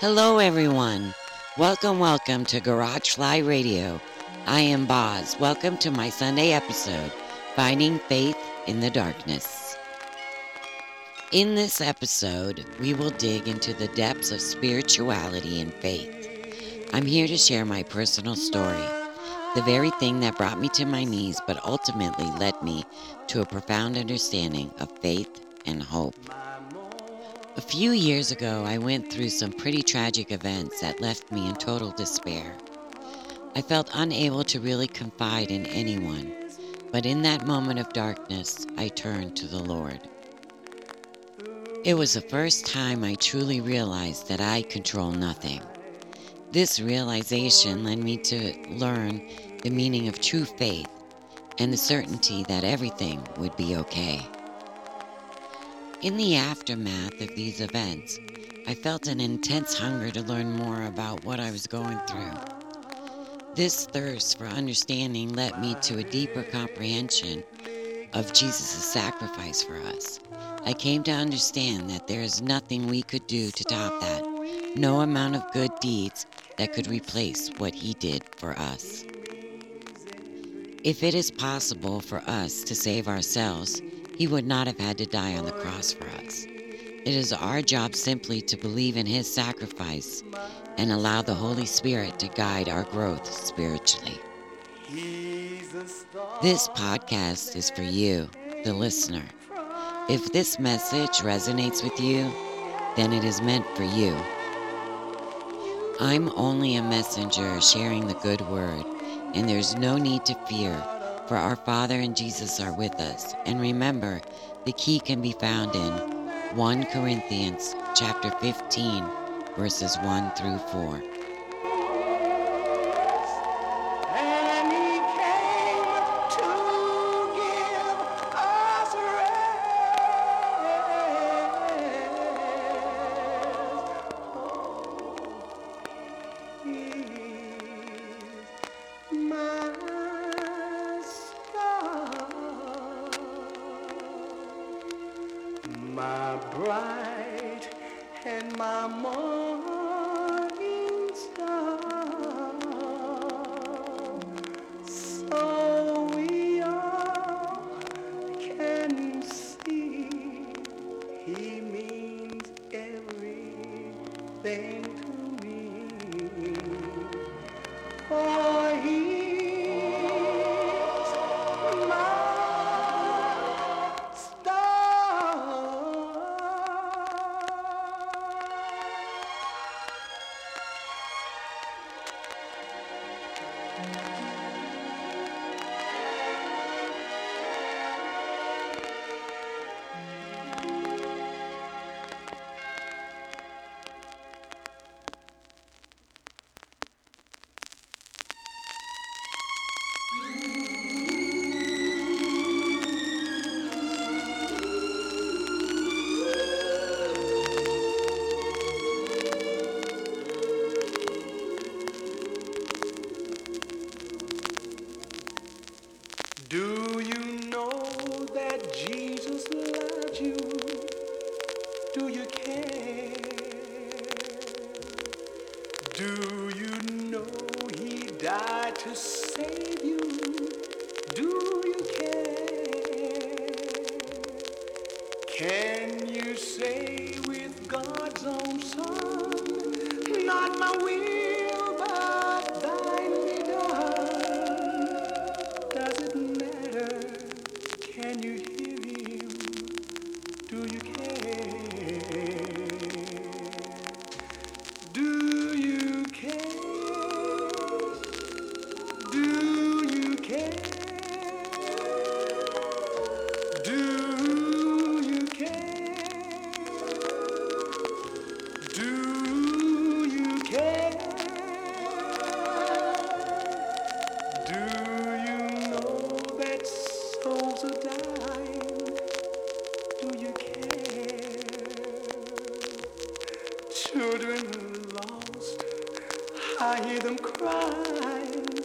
Hello, everyone. Welcome, welcome to Garage Fly Radio. I am Boz. Welcome to my Sunday episode, Finding Faith in the Darkness. In this episode, we will dig into the depths of spirituality and faith. I'm here to share my personal story, the very thing that brought me to my knees but ultimately led me to a profound understanding of faith and hope. A few years ago, I went through some pretty tragic events that left me in total despair. I felt unable to really confide in anyone, but in that moment of darkness, I turned to the Lord. It was the first time I truly realized that I control nothing. This realization led me to learn the meaning of true faith and the certainty that everything would be okay. In the aftermath of these events, I felt an intense hunger to learn more about what I was going through. This thirst for understanding led me to a deeper comprehension of Jesus' sacrifice for us. I came to understand that there is nothing we could do to top that, no amount of good deeds that could replace what he did for us. If it is possible for us to save ourselves, he would not have had to die on the cross for us. It is our job simply to believe in His sacrifice and allow the Holy Spirit to guide our growth spiritually. This podcast is for you, the listener. If this message resonates with you, then it is meant for you. I'm only a messenger sharing the good word, and there's no need to fear for our Father and Jesus are with us. And remember, the key can be found in 1 Corinthians chapter 15, verses 1 through 4. Bright and my morning Children lost, I hear them crying.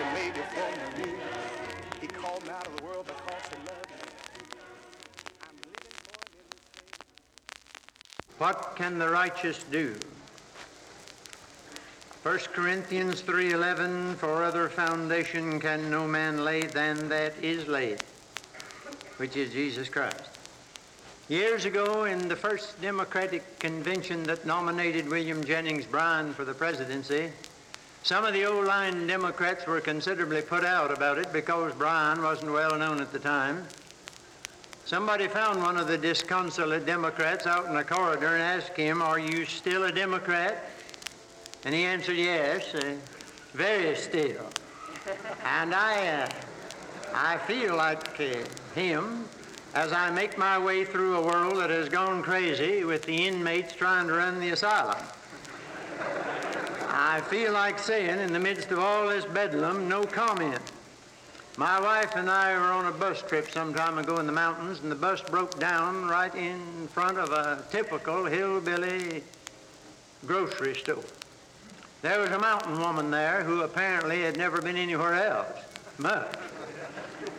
Me. He called me out of the world because he loved me. What can the righteous do? 1 Corinthians 3:11 For other foundation can no man lay than that is laid, which is Jesus Christ. Years ago in the first Democratic convention that nominated William Jennings Bryan for the presidency, some of the old line Democrats were considerably put out about it because Bryan wasn't well known at the time. Somebody found one of the disconsolate Democrats out in the corridor and asked him, Are you still a Democrat? And he answered, Yes, uh, very still. and I, uh, I feel like uh, him as I make my way through a world that has gone crazy with the inmates trying to run the asylum. I feel like saying, in the midst of all this bedlam, no comment. My wife and I were on a bus trip some time ago in the mountains, and the bus broke down right in front of a typical hillbilly grocery store. There was a mountain woman there who apparently had never been anywhere else, much.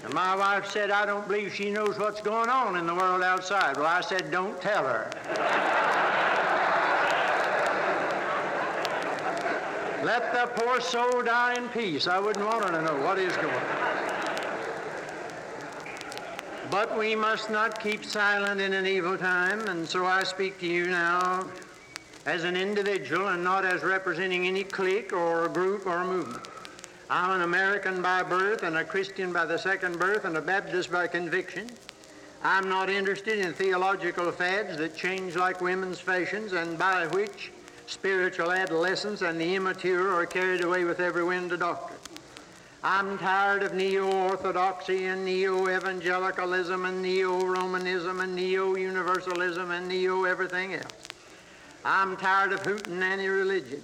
And my wife said, I don't believe she knows what's going on in the world outside. Well, I said, don't tell her. Let the poor soul die in peace. I wouldn't want her to know what is going on. But we must not keep silent in an evil time, and so I speak to you now as an individual and not as representing any clique or group or movement. I'm an American by birth and a Christian by the second birth and a Baptist by conviction. I'm not interested in theological fads that change like women's fashions and by which spiritual adolescents and the immature are carried away with every wind of doctrine. I'm tired of neo-orthodoxy and neo-evangelicalism and neo-Romanism and neo-universalism and neo-everything else. I'm tired of hootenanny religion,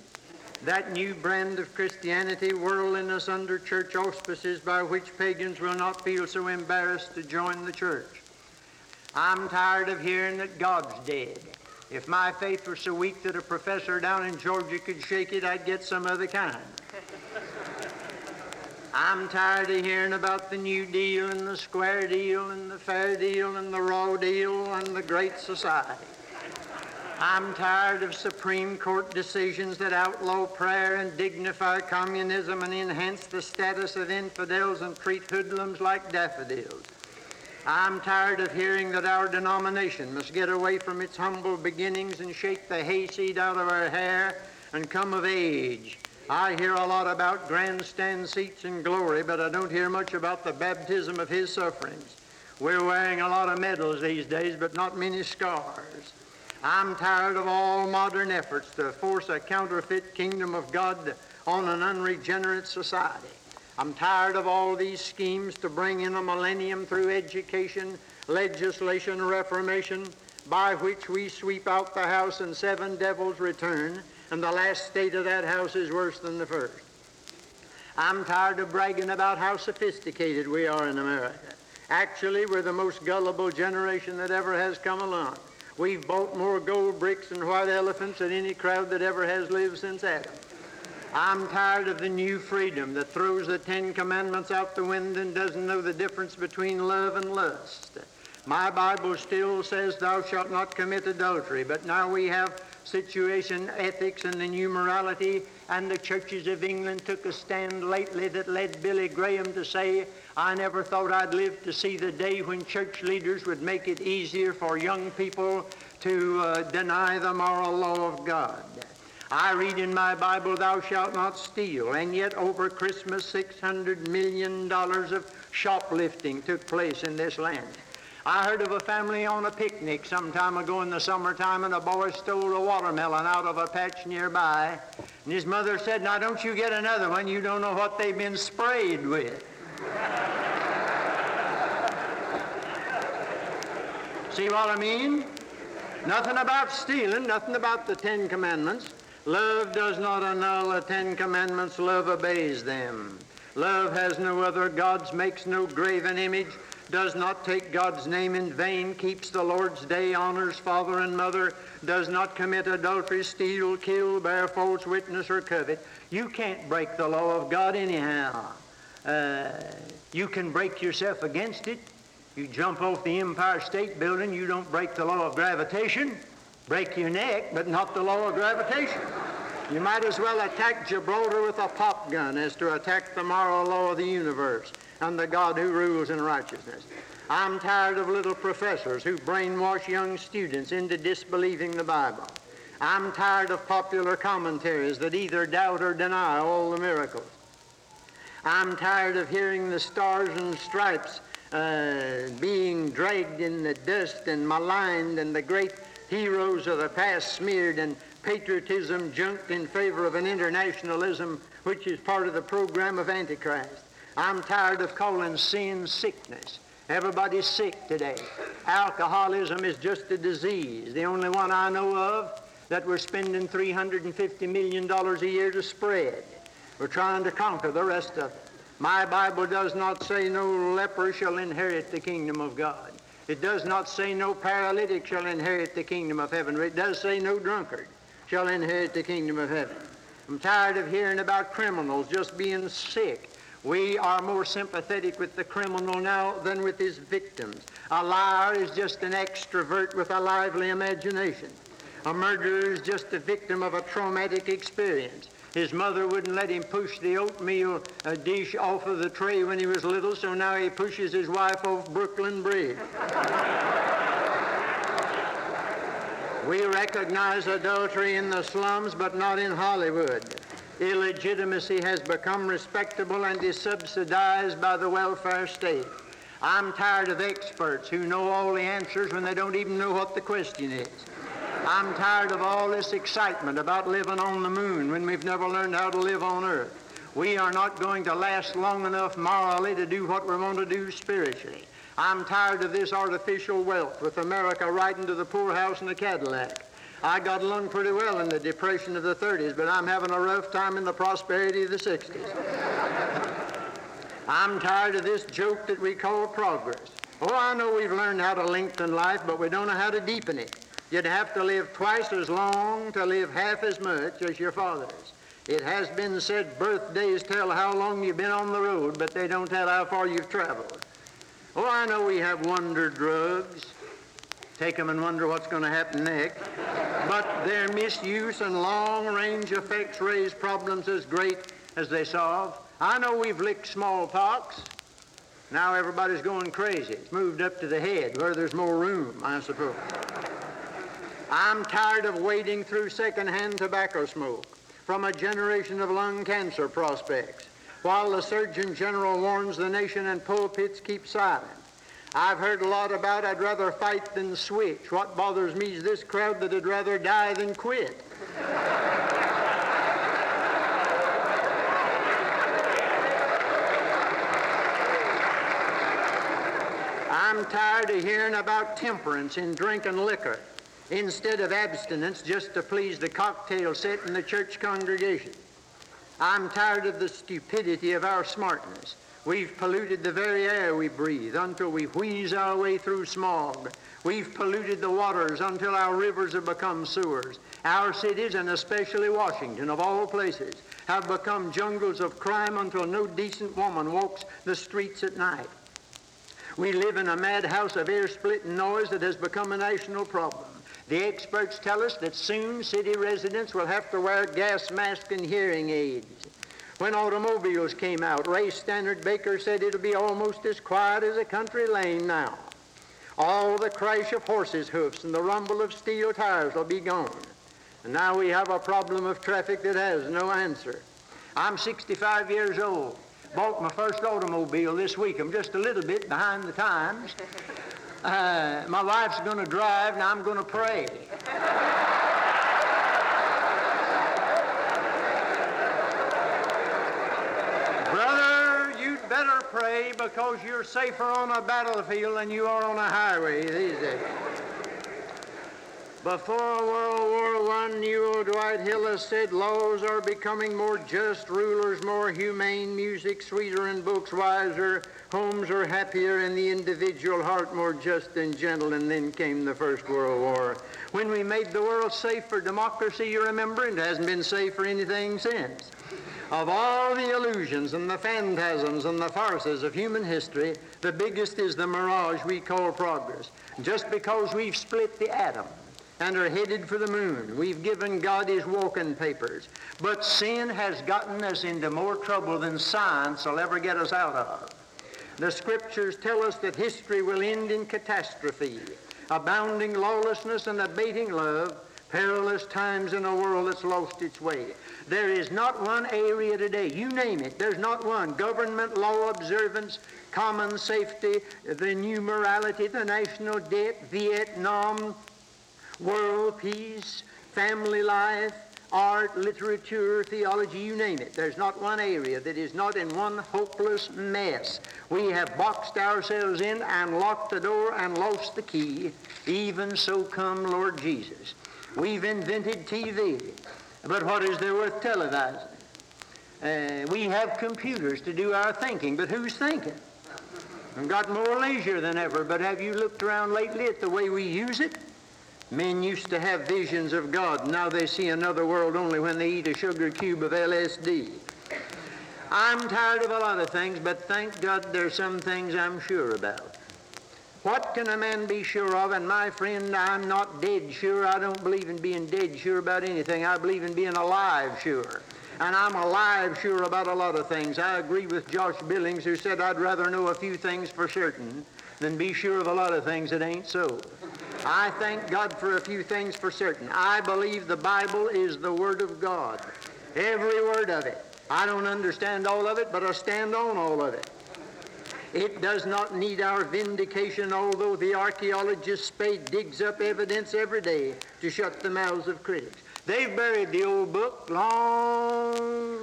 that new brand of Christianity, worldliness under church auspices by which pagans will not feel so embarrassed to join the church. I'm tired of hearing that God's dead. If my faith were so weak that a professor down in Georgia could shake it, I'd get some other kind. I'm tired of hearing about the New Deal and the Square Deal and the Fair Deal and the Raw Deal and the Great Society. I'm tired of Supreme Court decisions that outlaw prayer and dignify communism and enhance the status of infidels and treat hoodlums like daffodils. I'm tired of hearing that our denomination must get away from its humble beginnings and shake the hayseed out of our hair and come of age. I hear a lot about grandstand seats and glory, but I don't hear much about the baptism of his sufferings. We're wearing a lot of medals these days, but not many scars. I'm tired of all modern efforts to force a counterfeit kingdom of God on an unregenerate society. I'm tired of all these schemes to bring in a millennium through education, legislation, reformation, by which we sweep out the house and seven devils return, and the last state of that house is worse than the first. I'm tired of bragging about how sophisticated we are in America. Actually, we're the most gullible generation that ever has come along. We've bought more gold bricks and white elephants than any crowd that ever has lived since Adam. I'm tired of the new freedom that throws the Ten Commandments out the window and doesn't know the difference between love and lust. My Bible still says, Thou shalt not commit adultery, but now we have situation, ethics, and the new morality. And the churches of England took a stand lately that led Billy Graham to say, I never thought I'd live to see the day when church leaders would make it easier for young people to uh, deny the moral law of God. I read in my Bible, Thou shalt not steal, and yet over Christmas, $600 million of shoplifting took place in this land. I heard of a family on a picnic some time ago in the summertime, and a boy stole a watermelon out of a patch nearby. And his mother said, Now don't you get another one. You don't know what they've been sprayed with. See what I mean? Nothing about stealing, nothing about the Ten Commandments. Love does not annul the Ten Commandments, love obeys them. Love has no other gods, makes no graven image, does not take God's name in vain, keeps the Lord's day, honors father and mother, does not commit adultery, steal, kill, bear false witness, or covet. You can't break the law of God anyhow. Uh, you can break yourself against it. You jump off the Empire State Building, you don't break the law of gravitation. Break your neck, but not the law of gravitation. You might as well attack Gibraltar with a pop gun as to attack the moral law of the universe and the God who rules in righteousness. I'm tired of little professors who brainwash young students into disbelieving the Bible. I'm tired of popular commentaries that either doubt or deny all the miracles. I'm tired of hearing the stars and stripes uh, being dragged in the dust and maligned and the great heroes of the past smeared and patriotism junked in favor of an internationalism which is part of the program of Antichrist. I'm tired of calling sin sickness. Everybody's sick today. Alcoholism is just a disease, the only one I know of that we're spending $350 million a year to spread. We're trying to conquer the rest of it. My Bible does not say no leper shall inherit the kingdom of God. It does not say no paralytic shall inherit the kingdom of heaven. It does say no drunkard shall inherit the kingdom of heaven. I'm tired of hearing about criminals just being sick we are more sympathetic with the criminal now than with his victims. A liar is just an extrovert with a lively imagination. A murderer is just a victim of a traumatic experience. His mother wouldn't let him push the oatmeal uh, dish off of the tray when he was little, so now he pushes his wife off Brooklyn Bridge. we recognize adultery in the slums, but not in Hollywood illegitimacy has become respectable and is subsidized by the welfare state. I'm tired of experts who know all the answers when they don't even know what the question is. I'm tired of all this excitement about living on the moon when we've never learned how to live on earth. We are not going to last long enough morally to do what we want to do spiritually. I'm tired of this artificial wealth with America riding to the poorhouse in a Cadillac. I got along pretty well in the depression of the 30s, but I'm having a rough time in the prosperity of the 60s. I'm tired of this joke that we call progress. Oh, I know we've learned how to lengthen life, but we don't know how to deepen it. You'd have to live twice as long to live half as much as your fathers. It has been said birthdays tell how long you've been on the road, but they don't tell how far you've traveled. Oh, I know we have wonder drugs take them and wonder what's going to happen next. But their misuse and long-range effects raise problems as great as they solve. I know we've licked smallpox. Now everybody's going crazy. It's moved up to the head where there's more room, I suppose. I'm tired of wading through secondhand tobacco smoke from a generation of lung cancer prospects while the Surgeon General warns the nation and pulpits keep silent. I've heard a lot about I'd rather fight than switch. What bothers me is this crowd that'd rather die than quit. I'm tired of hearing about temperance in drinking liquor instead of abstinence just to please the cocktail set in the church congregation. I'm tired of the stupidity of our smartness. We've polluted the very air we breathe until we wheeze our way through smog. We've polluted the waters until our rivers have become sewers. Our cities, and especially Washington, of all places, have become jungles of crime until no decent woman walks the streets at night. We live in a madhouse of air-splitting noise that has become a national problem. The experts tell us that soon city residents will have to wear gas masks and hearing aids. When automobiles came out, Ray Stannard Baker said it'll be almost as quiet as a country lane now. All the crash of horses' hoofs and the rumble of steel tires will be gone. And now we have a problem of traffic that has no answer. I'm 65 years old. Bought my first automobile this week. I'm just a little bit behind the times. Uh, my wife's going to drive, and I'm going to pray. Brother, you'd better pray because you're safer on a battlefield than you are on a highway these days. Before World War I, Newell Dwight Hillis said laws are becoming more just, rulers more humane, music sweeter, and books wiser, homes are happier, and the individual heart more just and gentle. And then came the First World War. When we made the world safe for democracy, you remember, it hasn't been safe for anything since. Of all the illusions and the phantasms and the farces of human history, the biggest is the mirage we call progress. Just because we've split the atom, and are headed for the moon. We've given God his walking papers. But sin has gotten us into more trouble than science will ever get us out of. The scriptures tell us that history will end in catastrophe, abounding lawlessness and abating love, perilous times in a world that's lost its way. There is not one area today, you name it, there's not one. Government, law observance, common safety, the new morality, the national debt, Vietnam, world peace, family life, art, literature, theology, you name it. There's not one area that is not in one hopeless mess. We have boxed ourselves in and locked the door and lost the key. Even so come Lord Jesus. We've invented TV, but what is there worth televising? Uh, we have computers to do our thinking, but who's thinking? We've got more leisure than ever, but have you looked around lately at the way we use it? Men used to have visions of God. Now they see another world only when they eat a sugar cube of LSD. I'm tired of a lot of things, but thank God there's some things I'm sure about. What can a man be sure of? And my friend, I'm not dead sure. I don't believe in being dead sure about anything. I believe in being alive sure. And I'm alive sure about a lot of things. I agree with Josh Billings who said I'd rather know a few things for certain than be sure of a lot of things that ain't so. I thank God for a few things for certain. I believe the Bible is the Word of God. Every word of it. I don't understand all of it, but I stand on all of it. It does not need our vindication, although the archaeologist Spade digs up evidence every day to shut the mouths of critics. They've buried the old book long,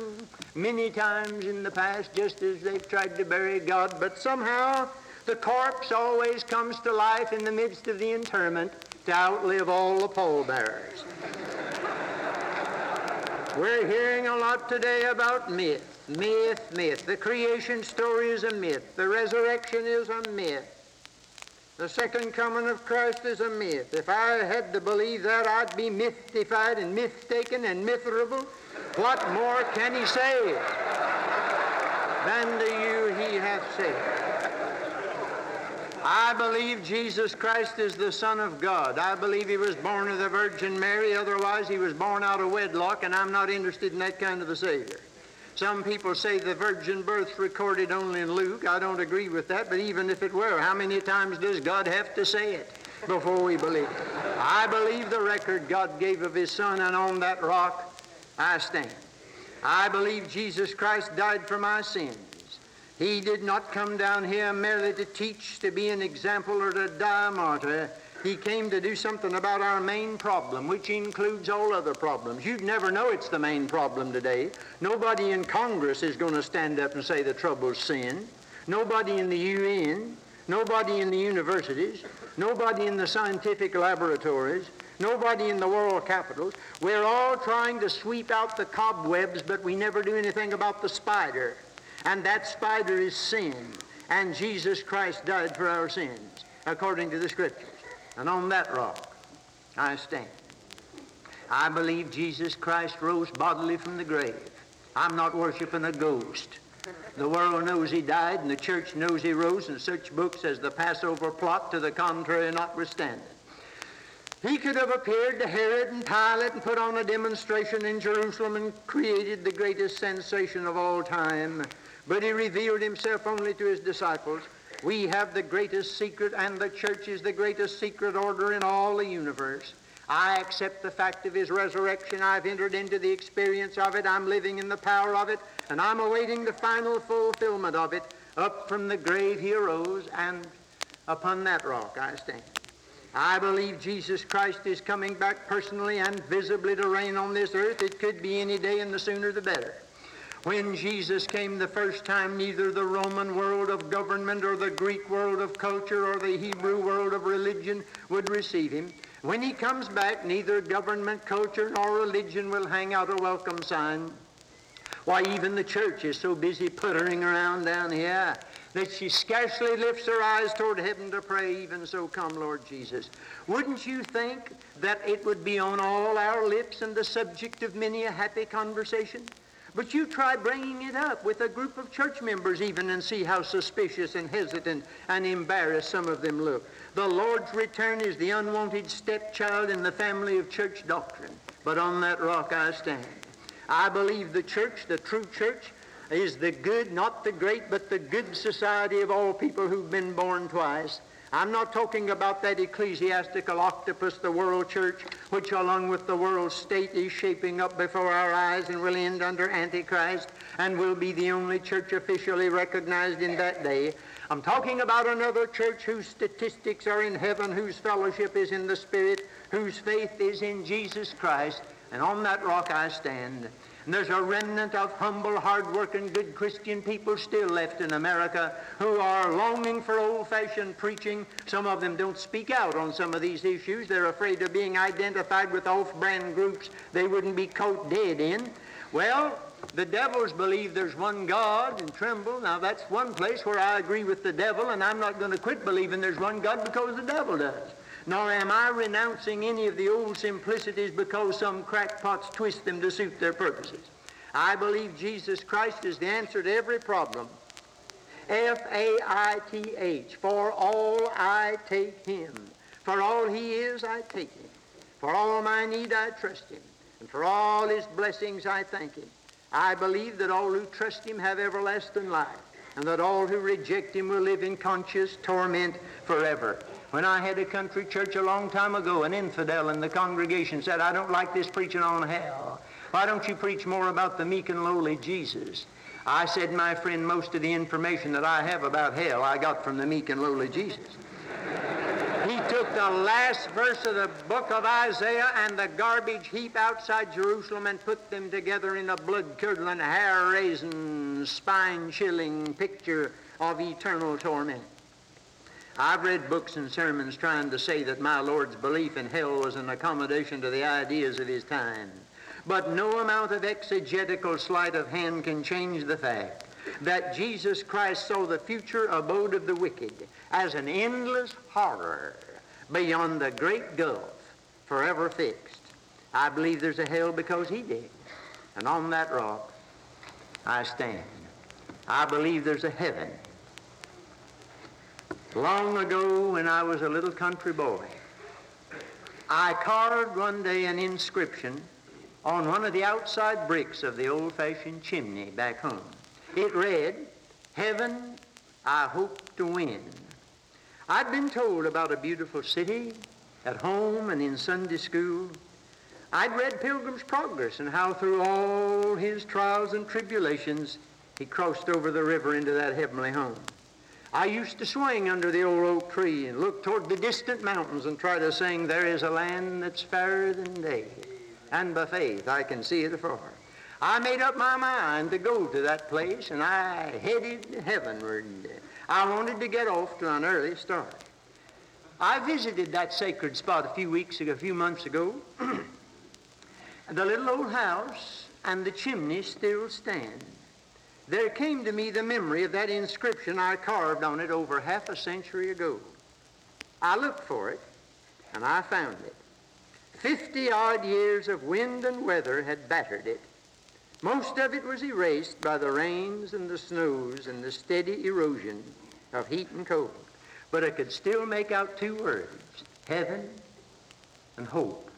many times in the past, just as they've tried to bury God, but somehow the corpse always comes to life in the midst of the interment to outlive all the pallbearers. We're hearing a lot today about myth. Myth, myth. The creation story is a myth. The resurrection is a myth. The second coming of Christ is a myth. If I had to believe that, I'd be mythified and mistaken and miserable. What more can he say than to you he hath said? I believe Jesus Christ is the Son of God. I believe he was born of the Virgin Mary, otherwise he was born out of wedlock, and I'm not interested in that kind of a Savior. Some people say the virgin birth's recorded only in Luke. I don't agree with that, but even if it were, how many times does God have to say it before we believe? I believe the record God gave of his Son, and on that rock I stand. I believe Jesus Christ died for my sins. He did not come down here merely to teach, to be an example, or to die a martyr. He came to do something about our main problem, which includes all other problems. You'd never know it's the main problem today. Nobody in Congress is going to stand up and say the trouble's sin. Nobody in the UN, nobody in the universities, nobody in the scientific laboratories, nobody in the world capitals. We're all trying to sweep out the cobwebs, but we never do anything about the spider. And that spider is sin. And Jesus Christ died for our sins, according to the Scriptures. And on that rock I stand. I believe Jesus Christ rose bodily from the grave. I'm not worshiping a ghost. The world knows he died, and the church knows he rose, and such books as the Passover plot to the contrary notwithstanding. He could have appeared to Herod and Pilate and put on a demonstration in Jerusalem and created the greatest sensation of all time. But he revealed himself only to his disciples. We have the greatest secret, and the church is the greatest secret order in all the universe. I accept the fact of his resurrection. I've entered into the experience of it. I'm living in the power of it, and I'm awaiting the final fulfillment of it. Up from the grave he arose, and upon that rock I stand. I believe Jesus Christ is coming back personally and visibly to reign on this earth. It could be any day, and the sooner the better. When Jesus came the first time, neither the Roman world of government or the Greek world of culture or the Hebrew world of religion would receive him. When he comes back, neither government, culture, nor religion will hang out a welcome sign. Why, even the church is so busy puttering around down here that she scarcely lifts her eyes toward heaven to pray, even so come, Lord Jesus. Wouldn't you think that it would be on all our lips and the subject of many a happy conversation? But you try bringing it up with a group of church members even and see how suspicious and hesitant and embarrassed some of them look. The Lord's return is the unwanted stepchild in the family of church doctrine. But on that rock I stand. I believe the church, the true church, is the good, not the great, but the good society of all people who've been born twice. I'm not talking about that ecclesiastical octopus, the world church, which along with the world state is shaping up before our eyes and will end under Antichrist and will be the only church officially recognized in that day. I'm talking about another church whose statistics are in heaven, whose fellowship is in the Spirit, whose faith is in Jesus Christ, and on that rock I stand. And there's a remnant of humble, hard-working, good Christian people still left in America who are longing for old-fashioned preaching. Some of them don't speak out on some of these issues. They're afraid of being identified with off-brand groups they wouldn't be caught dead in. Well, the devils believe there's one God and tremble. Now, that's one place where I agree with the devil, and I'm not going to quit believing there's one God because the devil does nor am I renouncing any of the old simplicities because some crackpots twist them to suit their purposes. I believe Jesus Christ is the answer to every problem. F-A-I-T-H, for all I take him. For all he is, I take him. For all my need, I trust him. And for all his blessings, I thank him. I believe that all who trust him have everlasting life, and that all who reject him will live in conscious torment forever. When I had a country church a long time ago, an infidel in the congregation said, I don't like this preaching on hell. Why don't you preach more about the meek and lowly Jesus? I said, my friend, most of the information that I have about hell I got from the meek and lowly Jesus. he took the last verse of the book of Isaiah and the garbage heap outside Jerusalem and put them together in a blood-curdling, hair-raising, spine-chilling picture of eternal torment. I've read books and sermons trying to say that my Lord's belief in hell was an accommodation to the ideas of his time. But no amount of exegetical sleight of hand can change the fact that Jesus Christ saw the future abode of the wicked as an endless horror beyond the great gulf, forever fixed. I believe there's a hell because he did. And on that rock, I stand. I believe there's a heaven Long ago, when I was a little country boy, I carved one day an inscription on one of the outside bricks of the old-fashioned chimney back home. It read, Heaven I hope to win. I'd been told about a beautiful city at home and in Sunday school. I'd read Pilgrim's Progress and how through all his trials and tribulations he crossed over the river into that heavenly home. I used to swing under the old oak tree and look toward the distant mountains and try to sing, There is a land that's fairer than day, and by faith I can see it afar. I made up my mind to go to that place, and I headed heavenward. I wanted to get off to an early start. I visited that sacred spot a few weeks ago, a few months ago. the little old house and the chimney still stand there came to me the memory of that inscription I carved on it over half a century ago. I looked for it, and I found it. Fifty odd years of wind and weather had battered it. Most of it was erased by the rains and the snows and the steady erosion of heat and cold. But I could still make out two words, heaven and hope.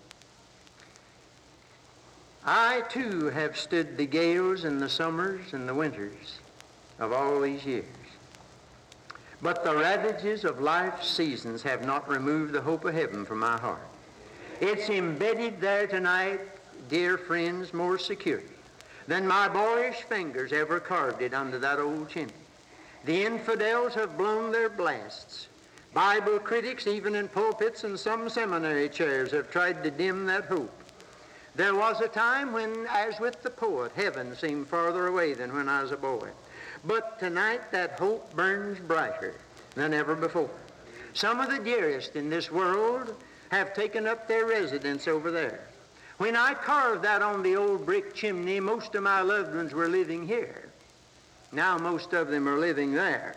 I too have stood the gales and the summers and the winters of all these years. But the ravages of life's seasons have not removed the hope of heaven from my heart. It's embedded there tonight, dear friends, more securely than my boyish fingers ever carved it under that old chimney. The infidels have blown their blasts. Bible critics, even in pulpits and some seminary chairs, have tried to dim that hope. There was a time when, as with the poet, heaven seemed farther away than when I was a boy. But tonight that hope burns brighter than ever before. Some of the dearest in this world have taken up their residence over there. When I carved that on the old brick chimney, most of my loved ones were living here. Now most of them are living there.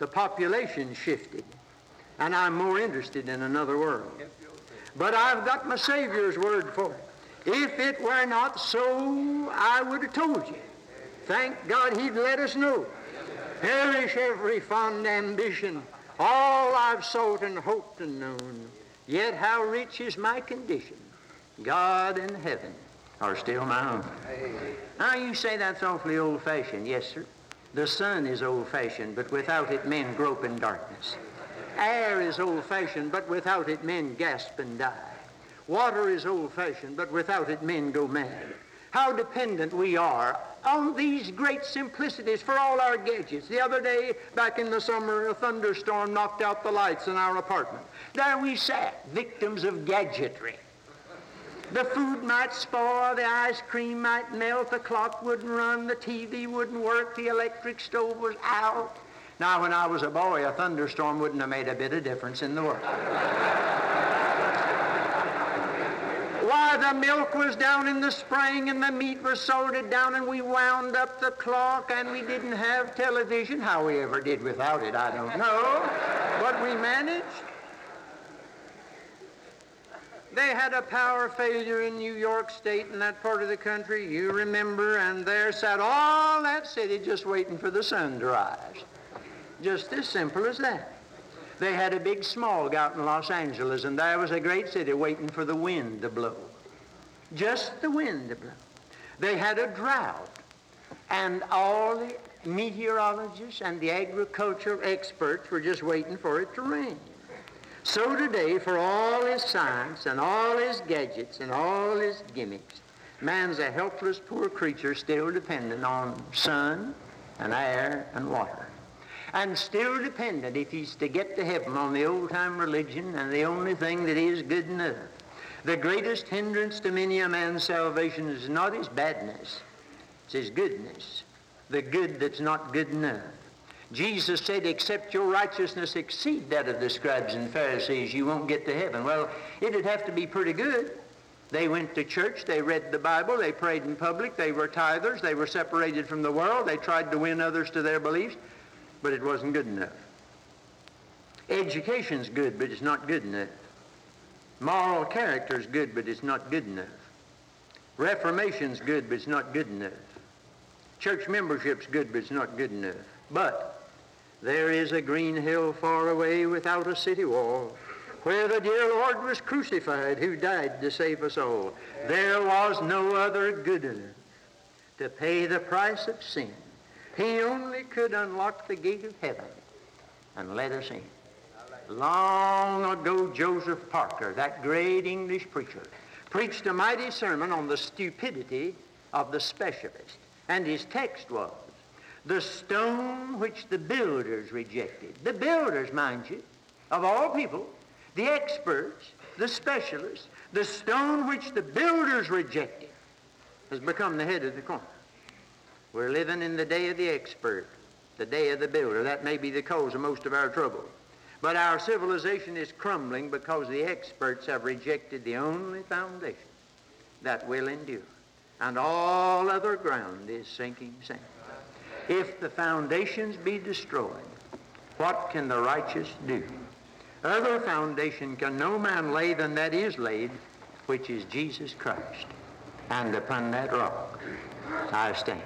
The population shifted, and I'm more interested in another world. But I've got my Savior's word for it. If it were not so, I would have told you. Thank God he'd let us know. Perish every fond ambition, all I've sought and hoped and known. Yet how rich is my condition. God and heaven are still my own. Now you say that's awfully old-fashioned. Yes, sir. The sun is old-fashioned, but without it men grope in darkness. Air is old-fashioned, but without it men gasp and die. Water is old-fashioned, but without it men go mad. How dependent we are on these great simplicities for all our gadgets. The other day, back in the summer, a thunderstorm knocked out the lights in our apartment. There we sat, victims of gadgetry. The food might spoil, the ice cream might melt, the clock wouldn't run, the TV wouldn't work, the electric stove was out. Now, when I was a boy, a thunderstorm wouldn't have made a bit of difference in the world. Why, the milk was down in the spring and the meat was salted down and we wound up the clock and we didn't have television. How we ever did without it, I don't know. But we managed. They had a power failure in New York State in that part of the country, you remember, and there sat all that city just waiting for the sun to rise. Just as simple as that. They had a big smog out in Los Angeles, and there was a great city waiting for the wind to blow. Just the wind to blow. They had a drought, and all the meteorologists and the agricultural experts were just waiting for it to rain. So today, for all his science and all his gadgets and all his gimmicks, man's a helpless poor creature still dependent on sun and air and water. And still dependent, if he's to get to heaven, on the old-time religion and the only thing that is good enough. The greatest hindrance to many a man's salvation is not his badness, it's his goodness. The good that's not good enough. Jesus said, except your righteousness exceed that of the scribes and Pharisees, you won't get to heaven. Well, it'd have to be pretty good. They went to church, they read the Bible, they prayed in public, they were tithers, they were separated from the world, they tried to win others to their beliefs, but it wasn't good enough. Education's good, but it's not good enough. Moral character's good, but it's not good enough. Reformation's good, but it's not good enough. Church membership's good, but it's not good enough. But there is a green hill far away without a city wall, where the dear Lord was crucified, who died to save us all. There was no other good enough to pay the price of sin. He only could unlock the gate of heaven and let us in. Long ago, Joseph Parker, that great English preacher, preached a mighty sermon on the stupidity of the specialist. And his text was, the stone which the builders rejected. The builders, mind you, of all people, the experts, the specialists, the stone which the builders rejected has become the head of the corner. We're living in the day of the expert, the day of the builder. That may be the cause of most of our trouble. But our civilization is crumbling because the experts have rejected the only foundation that will endure. And all other ground is sinking sand. If the foundations be destroyed, what can the righteous do? Other foundation can no man lay than that is laid, which is Jesus Christ. And upon that rock I stand.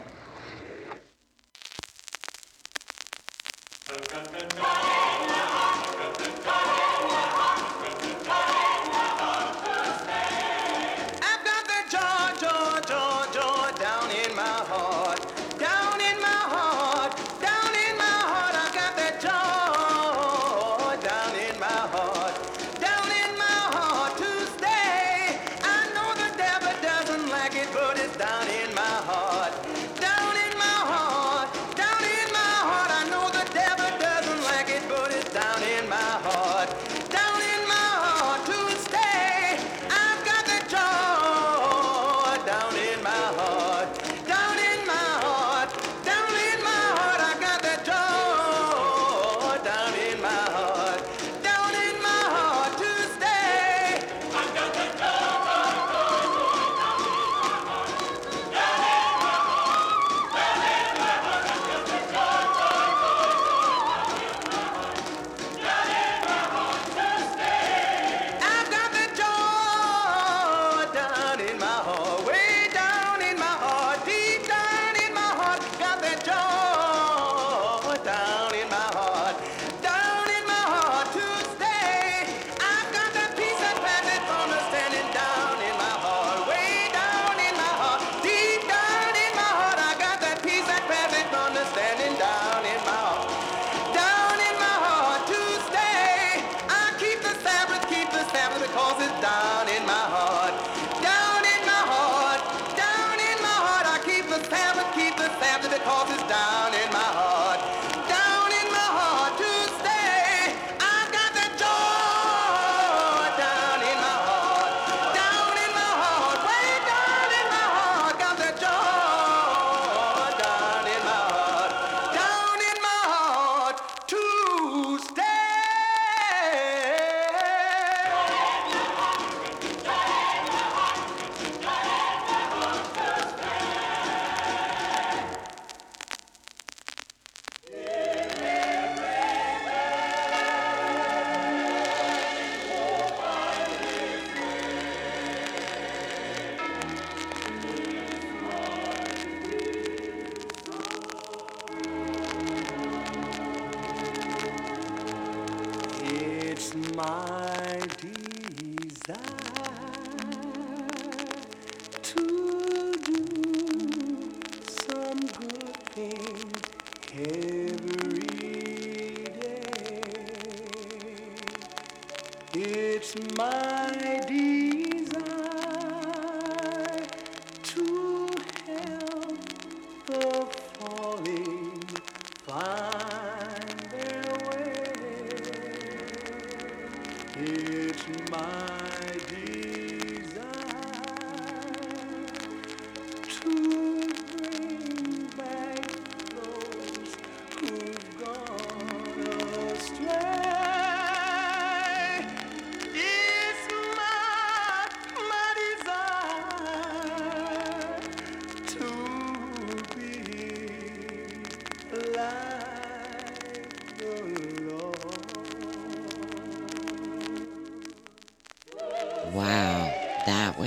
It's my desire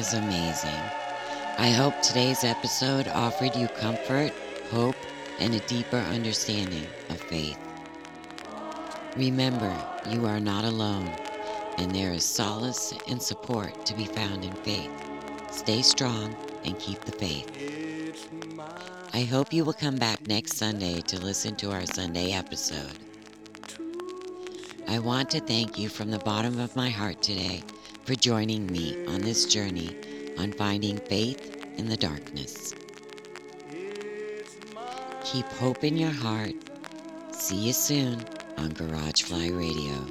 was amazing. I hope today's episode offered you comfort, hope, and a deeper understanding of faith. Remember, you are not alone, and there is solace and support to be found in faith. Stay strong and keep the faith. I hope you will come back next Sunday to listen to our Sunday episode. I want to thank you from the bottom of my heart today for joining me on this journey on finding faith in the darkness. Keep hope in your heart. See you soon on Garage Fly Radio.